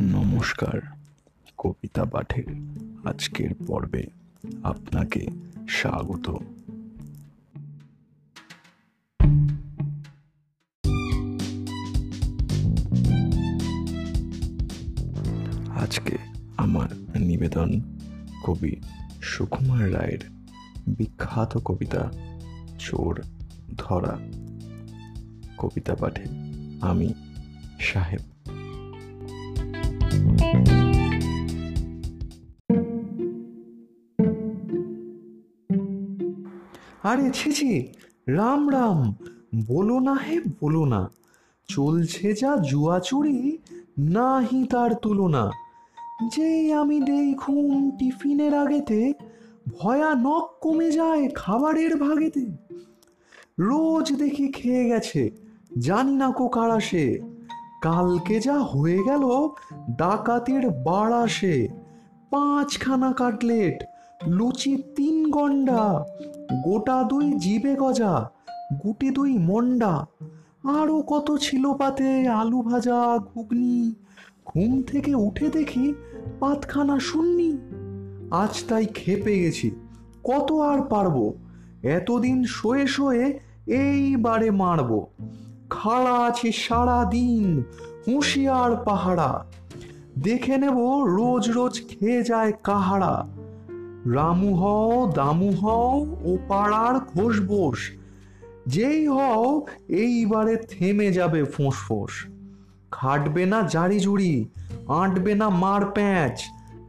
নমস্কার, কবিতা পাঠের আজকের পর্বে আপনাকে স্বাগত। আজকে আমার নিবেদন কবি সুকুমার রায়ের বিখ্যাত কবিতা চোর ধরা। কবিতা পাঠে আমি সাহেব আরে ছি রাম রাম, বলো না হে, বলো না। চলছে যা জুয়া চুরি নাহি তার তুলনা। যেই আমি দেই ঘুম টিফিনের আগেতে, ভয়ানক কমে যায় খাবারের ভাগেতে। রোজ দেখি খেয়ে গেছে, জানি না কো কারা সে। কালকে যা হয়ে গেল, ডাকাতের বাড়াসে পাঁচখানা কাটলেট, লুচি তিন গন্ডা, গোটা দুই জিবে গজা, গুটি দুই মন্ডা আরও কত ছিল পাতে আলু ভাজা, ঘুগনি। ঘুম থেকে উঠে দেখি পাতখানা শুননি। আজ তাই খেপে গেছি, কত আর পারব? এতদিন শোয়ে শোয়ে এইবারে মারবো। খাড়া আছি সারা দিন হুঁশিয়ার পাহারা। দেখে নেব রোজ রোজ খেয়ে যায় কাহারা। রামু হও, দামু হও, ও পাড়ার ঘোষ বোস যেই হও, এইবারে থেমে যাবে ফোঁস ফোঁস খাটবে না জারি জুড়ি, আঁটবে না মার প্যাঁচ।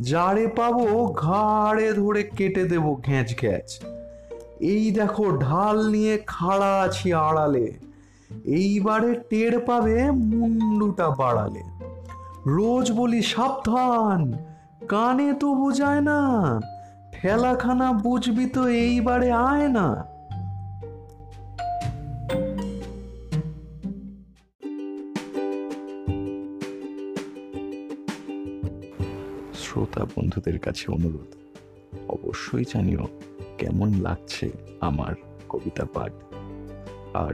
যারে পাবো ঘাড়ে ধরে কেটে দেব ঘ্যাঁচ ঘ্যাঁচ। এই দেখো ঢাল নিয়ে খাড়া আছি আড়ালে। এইবারে টের পাবে মুন্ডুটা বাড়ালে। রোজ বলি সাবধান, কানে তো বোঝায় না, ঠেলাখানা বুঝবি তো এইবারে আয় না। শ্রোতা বন্ধুদের কাছে অনুরোধ, অবশ্যই জানিও কেমন লাগছে আমার কবিতা পাঠ। আর